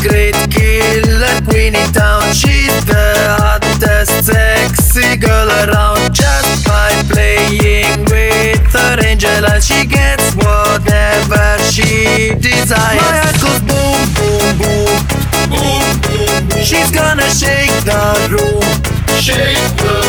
great kill at Winnie Town. She's the hottest, sexy girl around just by playing with her angel, and she gets whatever she desires. My heart goes boom, boom, boom, boom, boom. boom. She's gonna shake the room, shake the